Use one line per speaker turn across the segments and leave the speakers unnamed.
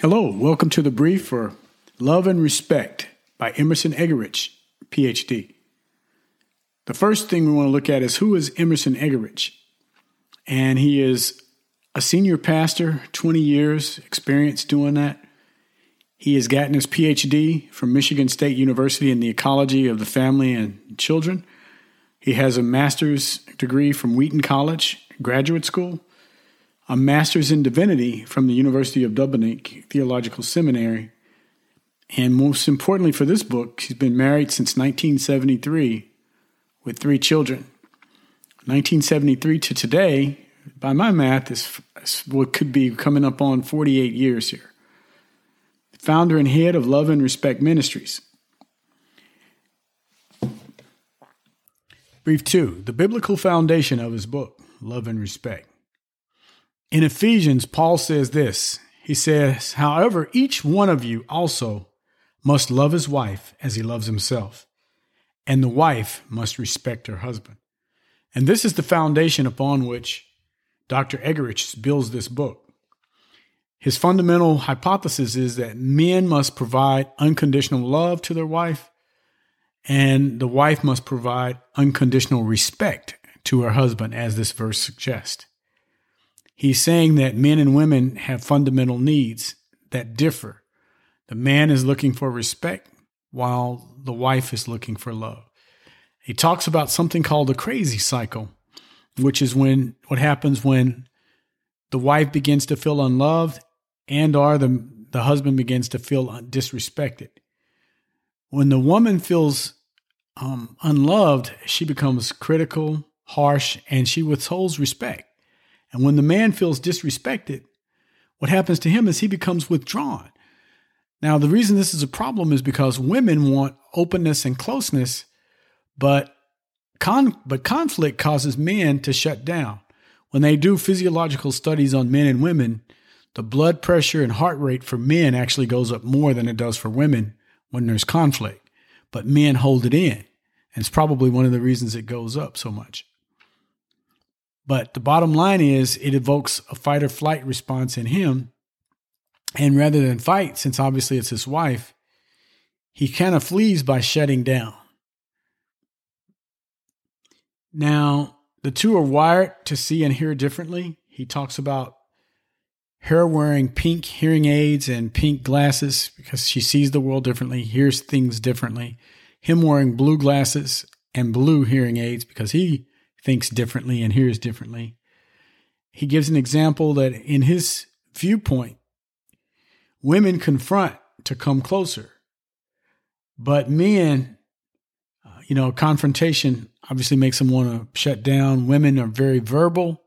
Hello, welcome to the brief for Love and Respect by Emerson Eggerichs, PhD. The first thing we want to look at is who is Emerson Eggerichs? And he is a senior pastor, 20 years experience doing that. He has gotten his PhD from Michigan State University in the ecology of the family and children. He has a master's degree from Wheaton College Graduate School a master's in divinity from the University of Dubuque Theological Seminary. And most importantly for this book, she's been married since 1973 with three children. 1973 to today, by my math, is what could be coming up on 48 years here. Founder and head of Love and Respect Ministries. Brief two the biblical foundation of his book, Love and Respect. In Ephesians, Paul says this He says, However, each one of you also must love his wife as he loves himself, and the wife must respect her husband. And this is the foundation upon which Dr. Eggerichs builds this book. His fundamental hypothesis is that men must provide unconditional love to their wife, and the wife must provide unconditional respect to her husband, as this verse suggests. He's saying that men and women have fundamental needs that differ. The man is looking for respect while the wife is looking for love. He talks about something called the crazy cycle, which is when what happens when the wife begins to feel unloved and or the the husband begins to feel disrespected. When the woman feels um, unloved, she becomes critical, harsh, and she withholds respect. And when the man feels disrespected, what happens to him is he becomes withdrawn. Now, the reason this is a problem is because women want openness and closeness, but con- but conflict causes men to shut down. When they do physiological studies on men and women, the blood pressure and heart rate for men actually goes up more than it does for women when there's conflict. But men hold it in. And it's probably one of the reasons it goes up so much. But the bottom line is it evokes a fight or flight response in him. And rather than fight, since obviously it's his wife, he kind of flees by shutting down. Now, the two are wired to see and hear differently. He talks about her wearing pink hearing aids and pink glasses because she sees the world differently, hears things differently. Him wearing blue glasses and blue hearing aids because he thinks differently and hears differently. He gives an example that in his viewpoint, women confront to come closer, but men, uh, you know, confrontation obviously makes them want to shut down. Women are very verbal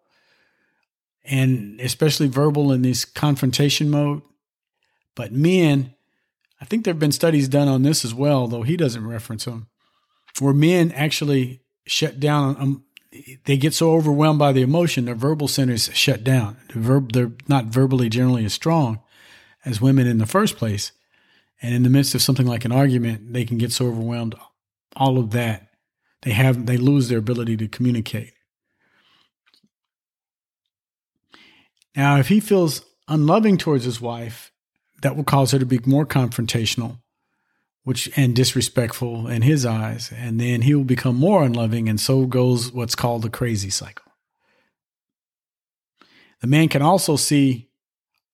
and especially verbal in this confrontation mode. But men, I think there have been studies done on this as well, though he doesn't reference them, where men actually shut down um, they get so overwhelmed by the emotion, their verbal centers shut down. they're not verbally generally as strong as women in the first place. And in the midst of something like an argument, they can get so overwhelmed. All of that, they have, they lose their ability to communicate. Now, if he feels unloving towards his wife, that will cause her to be more confrontational which and disrespectful in his eyes, and then he will become more unloving, and so goes what's called the crazy cycle. The man can also see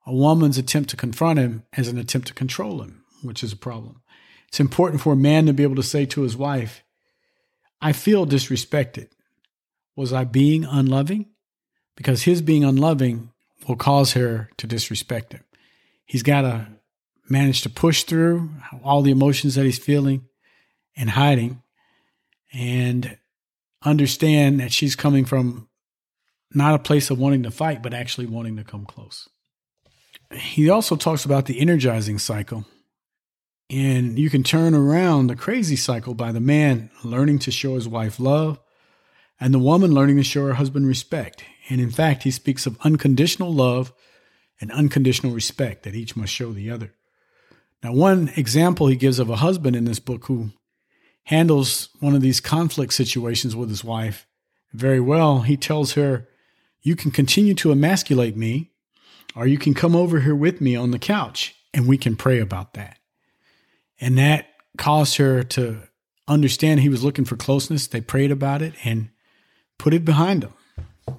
a woman's attempt to confront him as an attempt to control him, which is a problem. It's important for a man to be able to say to his wife, I feel disrespected. Was I being unloving? Because his being unloving will cause her to disrespect him. He's got to managed to push through all the emotions that he's feeling and hiding and understand that she's coming from not a place of wanting to fight, but actually wanting to come close. He also talks about the energizing cycle. And you can turn around the crazy cycle by the man learning to show his wife love and the woman learning to show her husband respect. And in fact, he speaks of unconditional love and unconditional respect that each must show the other. Now, one example he gives of a husband in this book who handles one of these conflict situations with his wife very well, he tells her, You can continue to emasculate me, or you can come over here with me on the couch and we can pray about that. And that caused her to understand he was looking for closeness. They prayed about it and put it behind them.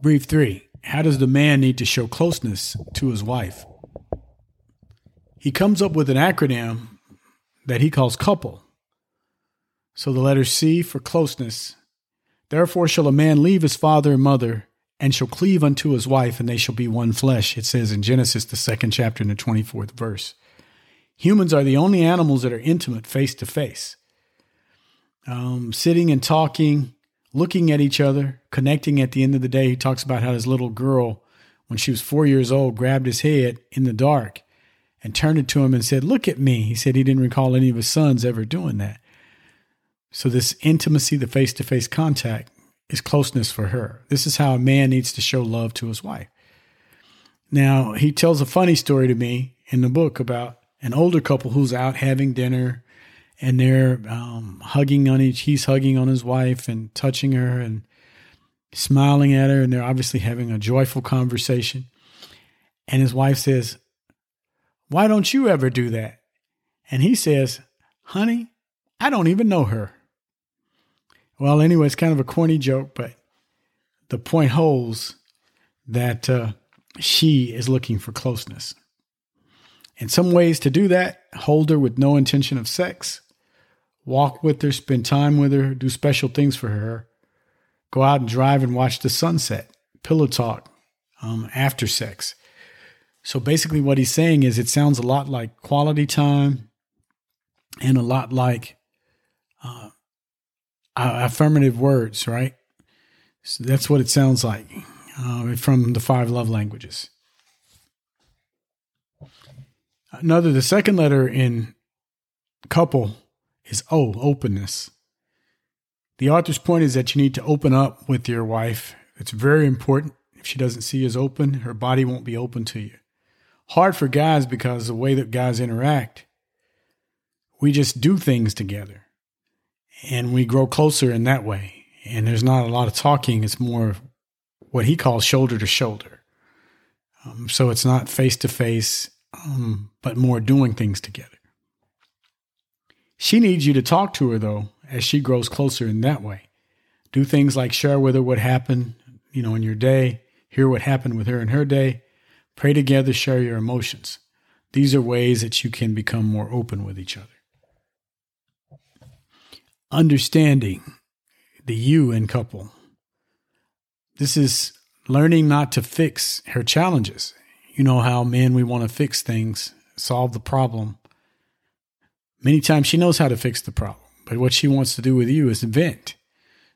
Brief three How does the man need to show closeness to his wife? He comes up with an acronym that he calls couple. So the letter C for closeness. Therefore shall a man leave his father and mother and shall cleave unto his wife, and they shall be one flesh. It says in Genesis, the second chapter, in the 24th verse. Humans are the only animals that are intimate face to face. Um, sitting and talking, looking at each other, connecting at the end of the day. He talks about how his little girl, when she was four years old, grabbed his head in the dark and turned it to him and said, Look at me. He said he didn't recall any of his sons ever doing that. So, this intimacy, the face to face contact, is closeness for her. This is how a man needs to show love to his wife. Now, he tells a funny story to me in the book about an older couple who's out having dinner and they're um, hugging on each, he's hugging on his wife and touching her and smiling at her, and they're obviously having a joyful conversation. And his wife says, Why don't you ever do that? And he says, Honey, I don't even know her. Well, anyway, it's kind of a corny joke, but the point holds that uh, she is looking for closeness. In some ways, to do that, hold her with no intention of sex, walk with her, spend time with her, do special things for her, go out and drive and watch the sunset, pillow talk um, after sex. So basically, what he's saying is it sounds a lot like quality time and a lot like uh, affirmative words, right? So that's what it sounds like uh, from the five love languages. Another, the second letter in couple is O, openness. The author's point is that you need to open up with your wife. It's very important. If she doesn't see you as open, her body won't be open to you. Hard for guys because the way that guys interact, we just do things together and we grow closer in that way. And there's not a lot of talking, it's more what he calls shoulder to shoulder. Um, so it's not face to face, but more doing things together. She needs you to talk to her, though, as she grows closer in that way. Do things like share with her what happened, you know, in your day, hear what happened with her in her day, pray together, share your emotions. These are ways that you can become more open with each other understanding the you in couple. This is learning not to fix her challenges. You know how men, we want to fix things, solve the problem. Many times she knows how to fix the problem, but what she wants to do with you is vent.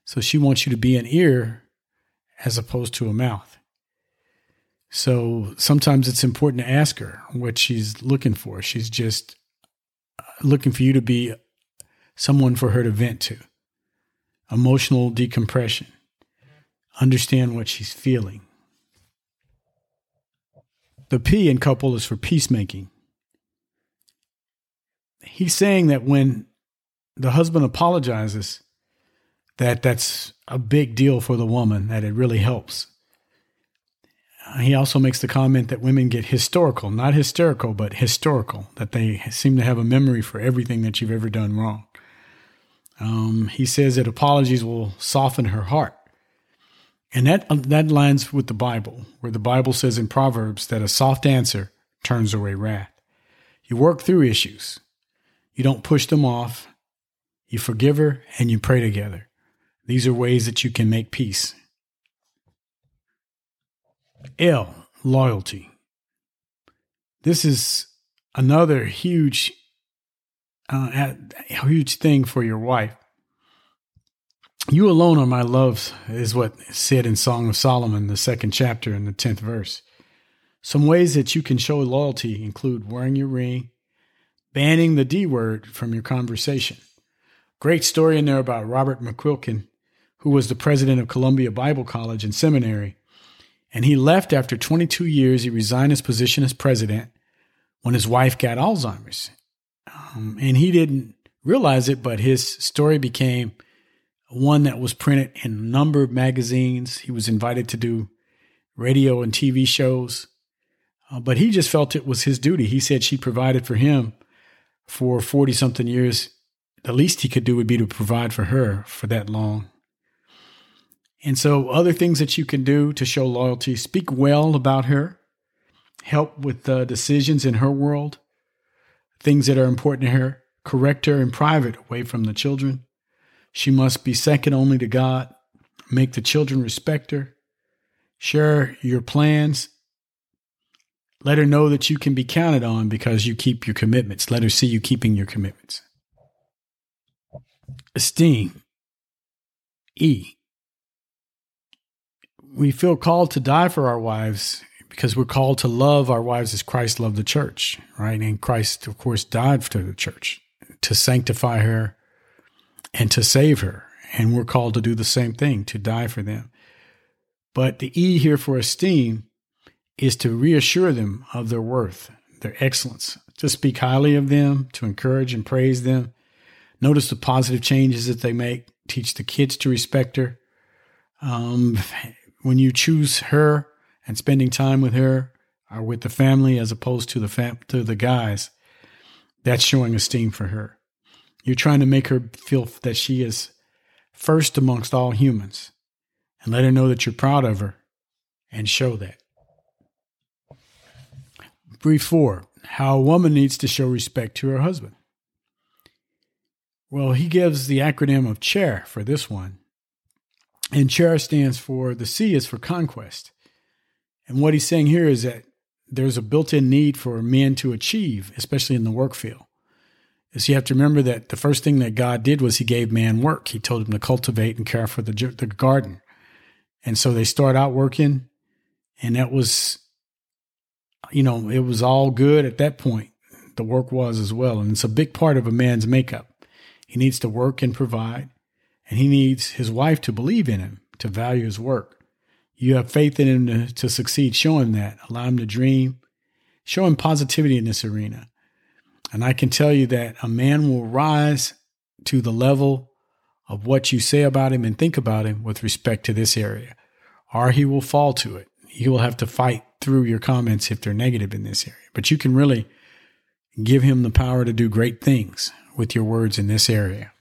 So she wants you to be an ear as opposed to a mouth. So sometimes it's important to ask her what she's looking for. She's just uh, looking for you to be someone for her to vent to, emotional decompression, understand what she's feeling. The P in couple is for peacemaking. He's saying that when the husband apologizes, that that's a big deal for the woman, that it really helps. He also makes the comment that women get historical, not hysterical, but historical, that they seem to have a memory for everything that you've ever done wrong. Um, he says that apologies will soften her heart. And that, that lines with the Bible, where the Bible says in Proverbs that a soft answer turns away wrath. You work through issues, you don't push them off, you forgive her, and you pray together. These are ways that you can make peace. L, loyalty. This is another huge uh, huge thing for your wife. You alone are my loves, is what said in Song of Solomon, the second chapter in the 10th verse. Some ways that you can show loyalty include wearing your ring, banning the D word from your conversation. Great story in there about Robert McQuilkin, who was the president of Columbia Bible College and Seminary. And he left after 22 years. He resigned his position as president when his wife got Alzheimer's. Um, and he didn't realize it, but his story became one that was printed in a number of magazines. He was invited to do radio and TV shows. Uh, but he just felt it was his duty. He said she provided for him for 40 something years. The least he could do would be to provide for her for that long. And so, other things that you can do to show loyalty speak well about her, help with uh, decisions in her world, things that are important to her, correct her in private away from the children. She must be second only to God, make the children respect her, share your plans. Let her know that you can be counted on because you keep your commitments. Let her see you keeping your commitments. Esteem. E we feel called to die for our wives because we're called to love our wives as Christ loved the church, right? And Christ, of course, died for the church to sanctify her and to save her. And we're called to do the same thing, to die for them. But the E here for esteem is to reassure them of their worth, their excellence, to speak highly of them, to encourage and praise them. Notice the positive changes that they make, teach the kids to respect her. Um, when you choose her and spending time with her or with the family as opposed to the fam- to the guys, that's showing esteem for her. You're trying to make her feel that she is first amongst all humans and let her know that you're proud of her and show that. Brief four how a woman needs to show respect to her husband. Well, he gives the acronym of chair for this one. And Chair stands for the C is for conquest. And what he's saying here is that there's a built in need for men to achieve, especially in the work field. Is you have to remember that the first thing that God did was he gave man work. He told him to cultivate and care for the, the garden. And so they start out working, and that was, you know, it was all good at that point. The work was as well. And it's a big part of a man's makeup. He needs to work and provide and he needs his wife to believe in him, to value his work. You have faith in him to, to succeed. Show him that. Allow him to dream. Show him positivity in this arena. And I can tell you that a man will rise to the level of what you say about him and think about him with respect to this area, or he will fall to it. He will have to fight through your comments if they're negative in this area. But you can really give him the power to do great things with your words in this area.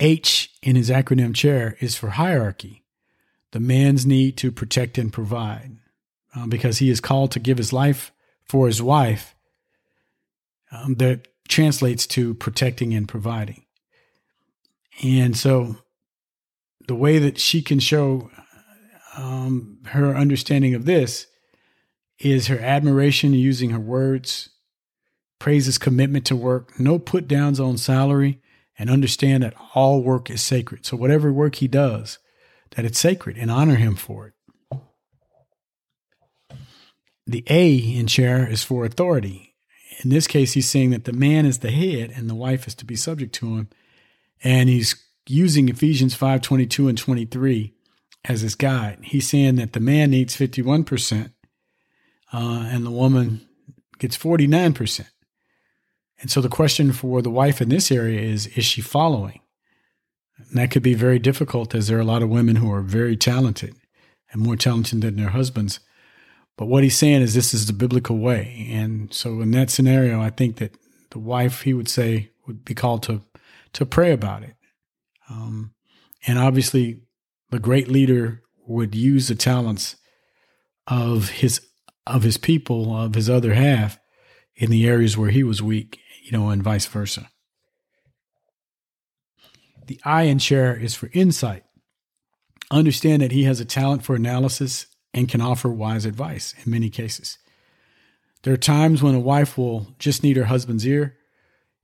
H in his acronym chair is for hierarchy, the man's need to protect and provide, uh, because he is called to give his life for his wife. Um, that translates to protecting and providing. And so the way that she can show um, her understanding of this is her admiration using her words, praises commitment to work, no put downs on salary, and understand that all work is sacred. So whatever work he does, that it's sacred and honor him for it. The A in chair is for authority. In this case, he's saying that the man is the head and the wife is to be subject to him. And he's using Ephesians 5 22 and 23 as his guide. He's saying that the man needs 51% uh, and the woman gets 49%. And so the question for the wife in this area is is she following? And that could be very difficult as there are a lot of women who are very talented and more talented than their husbands. But what he's saying is this is the biblical way. And so in that scenario, I think that the wife, he would say, would be called to to pray about it. Um, and obviously, the great leader would use the talents of his of his people, of his other half, in the areas where he was weak you know, and vice versa. The I in chair is for insight. Understand that he has a talent for analysis and can offer wise advice in many cases. There are times when a wife will just need her husband's ear.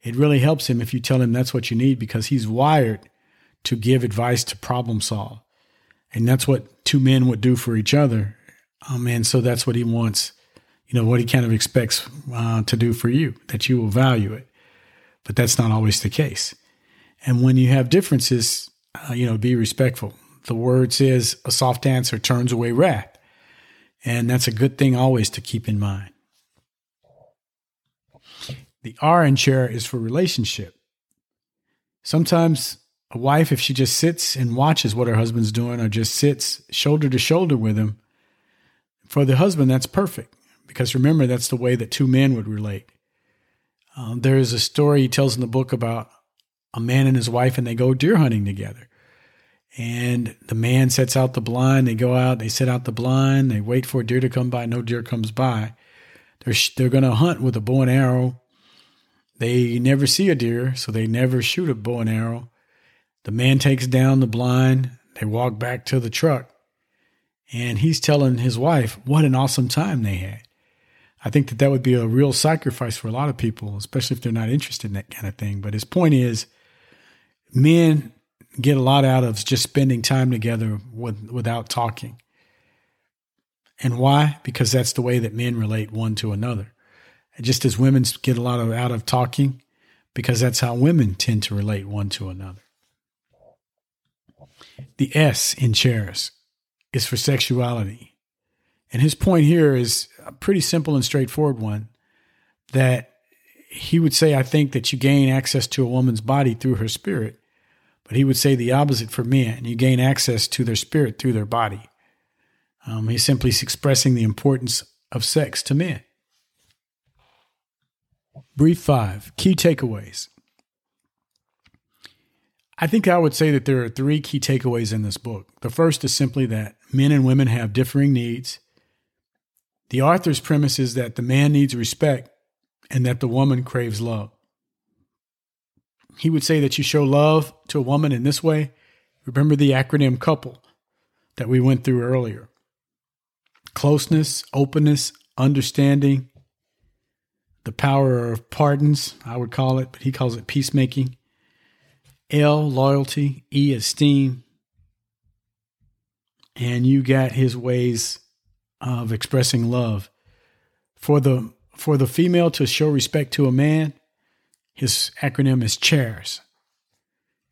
It really helps him if you tell him that's what you need because he's wired to give advice to problem solve. And that's what two men would do for each other. Um, and so that's what he wants you know, what he kind of expects uh, to do for you, that you will value it. But that's not always the case. And when you have differences, uh, you know, be respectful. The word says a soft answer turns away wrath. And that's a good thing always to keep in mind. The R in chair is for relationship. Sometimes a wife, if she just sits and watches what her husband's doing or just sits shoulder to shoulder with him, for the husband, that's perfect. Because remember, that's the way that two men would relate. Um, there is a story he tells in the book about a man and his wife, and they go deer hunting together. And the man sets out the blind. They go out, they set out the blind, they wait for a deer to come by. No deer comes by. They're, they're going to hunt with a bow and arrow. They never see a deer, so they never shoot a bow and arrow. The man takes down the blind. They walk back to the truck. And he's telling his wife what an awesome time they had. I think that that would be a real sacrifice for a lot of people, especially if they're not interested in that kind of thing. But his point is, men get a lot out of just spending time together with, without talking. And why? Because that's the way that men relate one to another. just as women get a lot of out of talking, because that's how women tend to relate one to another. The S in chairs is for sexuality. And his point here is a pretty simple and straightforward one that he would say, I think that you gain access to a woman's body through her spirit. But he would say the opposite for men. You gain access to their spirit through their body. Um, he's simply expressing the importance of sex to men. Brief five key takeaways. I think I would say that there are three key takeaways in this book. The first is simply that men and women have differing needs. The author's premise is that the man needs respect and that the woman craves love. He would say that you show love to a woman in this way. Remember the acronym COUPLE that we went through earlier closeness, openness, understanding, the power of pardons, I would call it, but he calls it peacemaking, L, loyalty, E, esteem. And you got his ways of expressing love. For the for the female to show respect to a man, his acronym is CHAIRS.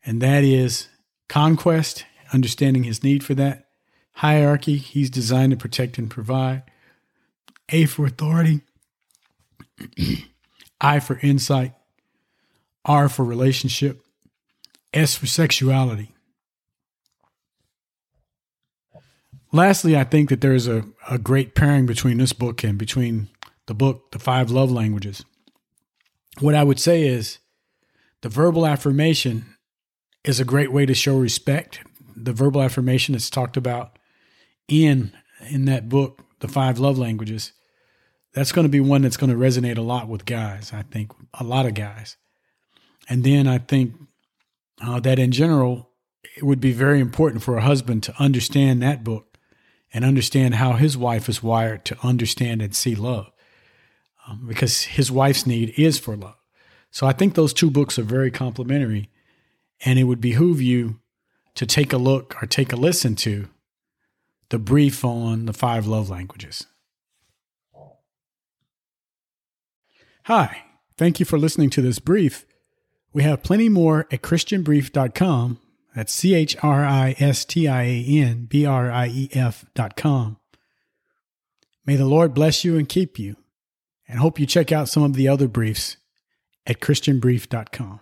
And that is conquest, understanding his need for that. Hierarchy, he's designed to protect and provide. A for authority. I for insight. R for relationship. S for sexuality. Lastly, I think that there's a, a great pairing between this book and between the book, The Five Love Languages. What I would say is the verbal affirmation is a great way to show respect. The verbal affirmation that's talked about in in that book, The Five Love Languages, that's going to be one that's going to resonate a lot with guys, I think, a lot of guys. And then I think uh, that in general, it would be very important for a husband to understand that book and understand how his wife is wired to understand and see love um, because his wife's need is for love. So I think those two books are very complementary and it would behoove you to take a look or take a listen to the brief on the five love languages. Hi, thank you for listening to this brief. We have plenty more at ChristianBrief.com. That's C H R I S T I A N B R I E F.com. May the Lord bless you and keep you, and hope you check out some of the other briefs at ChristianBrief.com.